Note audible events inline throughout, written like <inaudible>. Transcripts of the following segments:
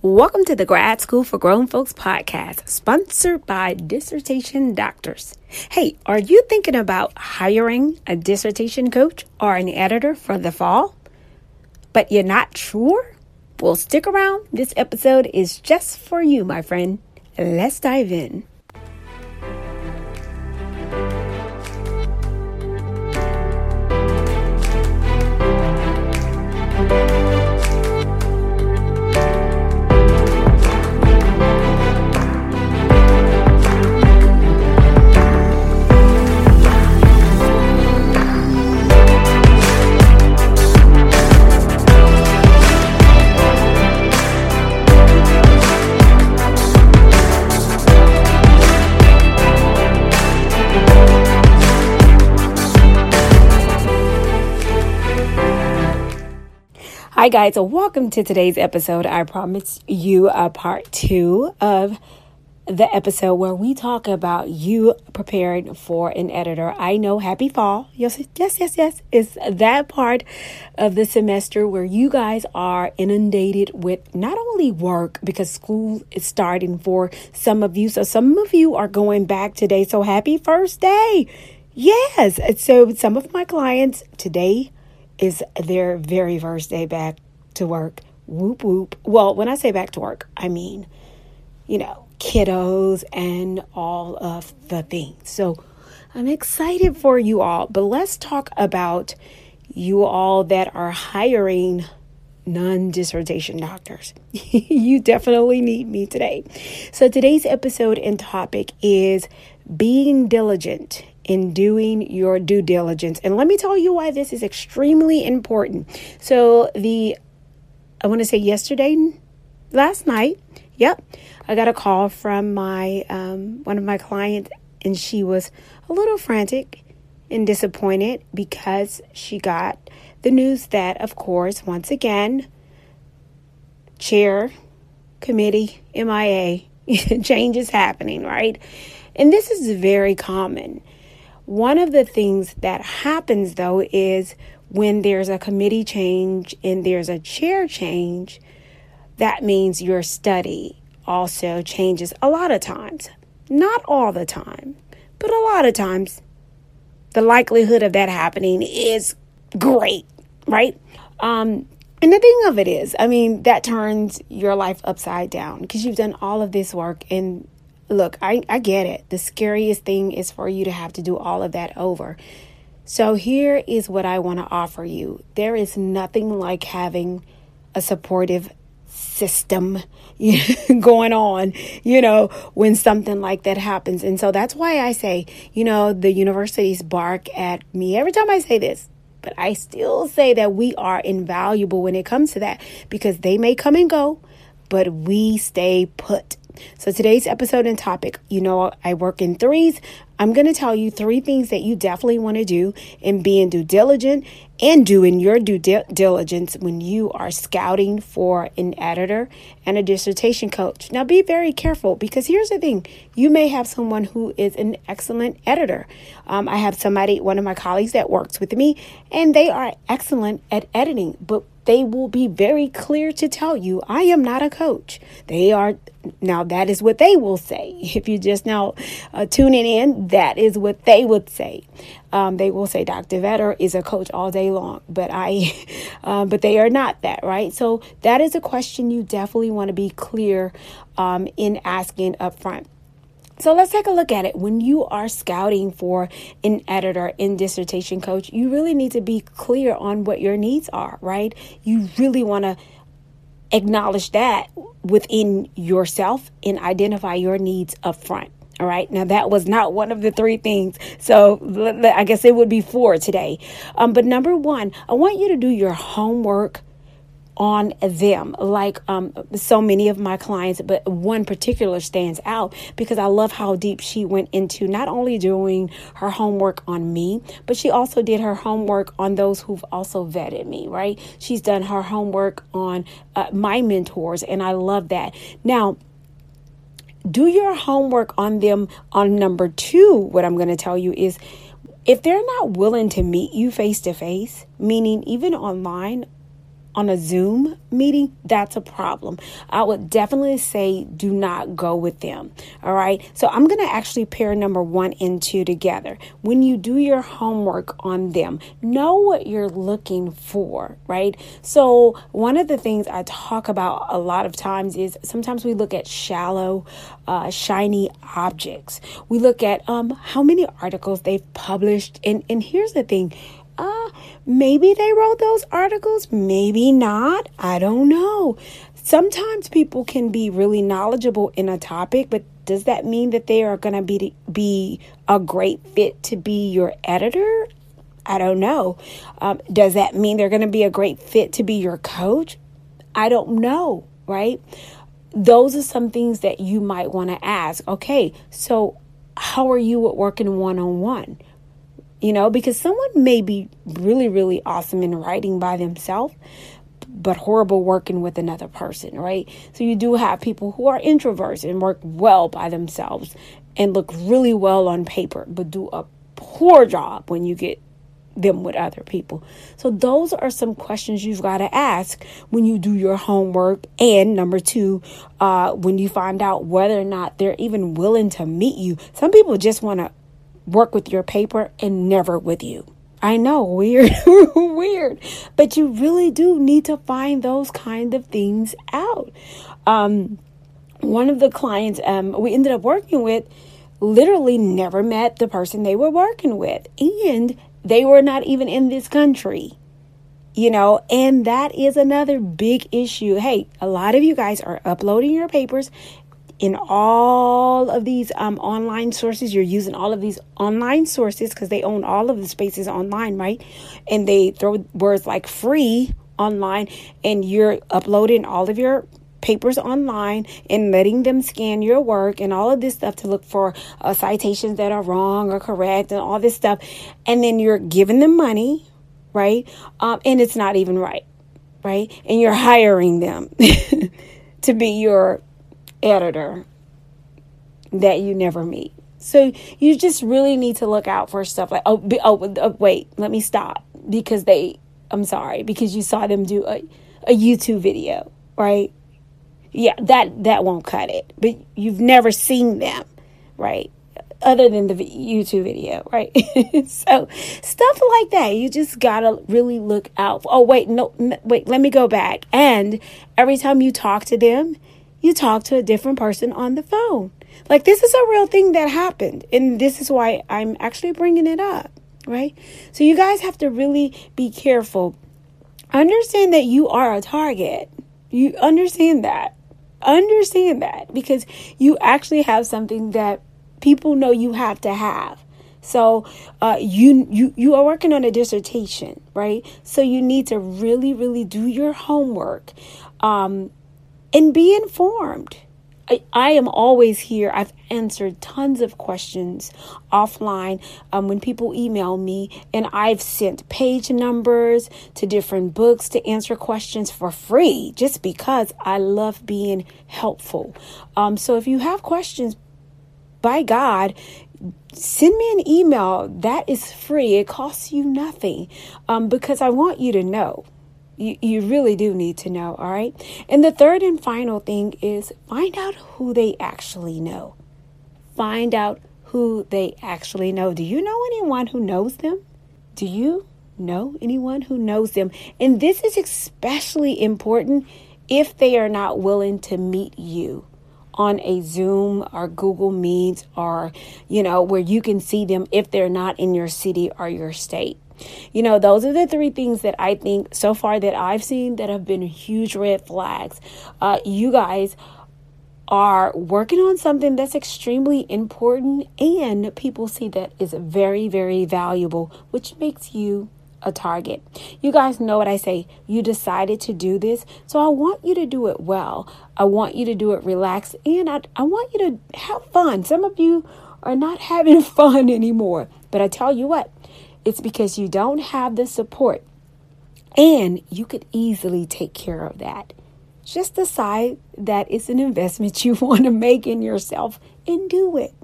Welcome to the Grad School for Grown Folks podcast, sponsored by Dissertation Doctors. Hey, are you thinking about hiring a dissertation coach or an editor for the fall? But you're not sure? Well, stick around. This episode is just for you, my friend. Let's dive in. Hi, guys. Welcome to today's episode. I promise you a part two of the episode where we talk about you preparing for an editor. I know happy fall. Yes, yes, yes, yes. It's that part of the semester where you guys are inundated with not only work because school is starting for some of you. So some of you are going back today. So happy first day. Yes. So some of my clients today is their very first day back to work. Whoop, whoop. Well, when I say back to work, I mean, you know, kiddos and all of the things. So I'm excited for you all, but let's talk about you all that are hiring non dissertation doctors. <laughs> you definitely need me today. So today's episode and topic is being diligent in doing your due diligence. And let me tell you why this is extremely important. So, the, I want to say yesterday, last night, yep, I got a call from my, um, one of my clients, and she was a little frantic and disappointed because she got the news that, of course, once again, chair, committee, MIA, <laughs> change is happening, right? And this is very common. One of the things that happens though is when there's a committee change and there's a chair change, that means your study also changes a lot of times. Not all the time, but a lot of times. The likelihood of that happening is great, right? Um, and the thing of it is, I mean, that turns your life upside down because you've done all of this work and look, I, I get it. The scariest thing is for you to have to do all of that over. So, here is what I want to offer you there is nothing like having a supportive system <laughs> going on, you know, when something like that happens. And so that's why I say, you know, the universities bark at me every time I say this. But I still say that we are invaluable when it comes to that because they may come and go, but we stay put. So, today's episode and topic you know, I work in threes. I'm going to tell you three things that you definitely want to do in being due diligent and doing your due di- diligence when you are scouting for an editor and a dissertation coach. Now, be very careful because here's the thing you may have someone who is an excellent editor. Um, I have somebody, one of my colleagues that works with me, and they are excellent at editing, but they will be very clear to tell you, I am not a coach. They are, now that is what they will say. <laughs> If you just now uh, tuning in, that is what they would say. Um, they will say Dr. Vetter is a coach all day long, <laughs> but I, <laughs> um, but they are not that, right? So that is a question you definitely want to be clear um, in asking up front. So let's take a look at it. When you are scouting for an editor in dissertation coach, you really need to be clear on what your needs are, right? You really want to acknowledge that within yourself and identify your needs up front. All right. Now that was not one of the three things. So I guess it would be four today. Um, but number one, I want you to do your homework on them. Like um, so many of my clients but one particular stands out because i love how deep she went into not only doing her homework on me but she also did her homework on those who've also vetted me right? She's done her homework on uh, my mentors and i love that. Now do your homework on them on number two what i'm going to tell you is if they're not willing to meet you face to face meaning even online on a Zoom meeting, that's a problem. I would definitely say do not go with them. All right. So I'm going to actually pair number one and two together. When you do your homework on them, know what you're looking for, right? So one of the things I talk about a lot of times is sometimes we look at shallow, uh, shiny objects. We look at um, how many articles they've published. And, and here's the thing uh, maybe they wrote those articles, maybe not. I don't know. Sometimes people can be really knowledgeable in a topic, but does that mean that they are going to be be a great fit to be your editor? I don't know. Um, does that mean they're going to be a great fit to be your coach? I don't know, right? Those are some things that you might want to ask. Okay, so how are you at working one on one? You know, because someone may be really, really awesome in writing by themselves, but horrible working with another person, right? So you do have people who are introverts and work well by themselves and look really well on paper, but do a poor job when you get them with other people. So those are some questions you've got to ask when you do your homework. And number two, uh, when you find out whether or not they're even willing to meet you. Some people just want to work with your paper and never with you. I know, <laughs> weird, weird, but you really do need to find those kind of things out. Um, one of the clients um, we ended up working with literally never met the person they were working with, and they were not even in this country. You know, and that is another big issue. Hey, a lot of you guys are uploading your papers in all of these um, online sources. You're using all of these online sources because they own all of the spaces online, right? And they throw words like free online, and you're uploading all of your papers online and letting them scan your work and all of this stuff to look for uh, citations that are wrong or correct and all this stuff. And then you're giving them money, right? Um, and it's not even right, right? And you're hiring them <laughs> to be your editor that you never meet. So you just really need to look out for stuff like oh, oh, oh wait, let me stop because they I'm sorry because you saw them do a, a YouTube video, right? Yeah, that that won't cut it. But you've never seen them, right? Other than the YouTube video, right? <laughs> so stuff like that, you just gotta really look out. For. Oh wait, no, wait, let me go back. And every time you talk to them, you talk to a different person on the phone. Like, this is a real thing that happened. And this is why I'm actually bringing it up, right? So, you guys have to really be careful. Understand that you are a target. You understand that. Understand that because you actually have something that people know you have to have. So uh, you you you are working on a dissertation, right? So you need to really really do your homework. Um, and be informed. I, I am always here. I've answered tons of questions offline um, when people email me, and I've sent page numbers to different books to answer questions for free just because I love being helpful. Um, so if you have questions, by God, send me an email. That is free, it costs you nothing um, because I want you to know. You, you really do need to know, all right? And the third and final thing is find out who they actually know. Find out who they actually know. Do you know anyone who knows them? Do you know anyone who knows them? And this is especially important if they are not willing to meet you on a Zoom or Google Meet or, you know, where you can see them if they're not in your city or your state. You know, those are the three things that I think so far that I've seen that have been huge red flags. Uh, you guys are working on something that's extremely important and people see that is very, very valuable, which makes you a target. You guys know what I say. You decided to do this, so I want you to do it well. I want you to do it relaxed and I, I want you to have fun. Some of you are not <laughs> having fun anymore, but I tell you what, it's because you don't have the support. And you could easily take care of that. Just decide that it's an investment <laughs> you want to make in yourself and do it.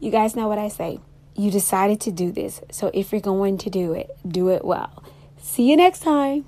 You guys know what I say. You decided to do this. So if you're going to do it, do it well. See you next time.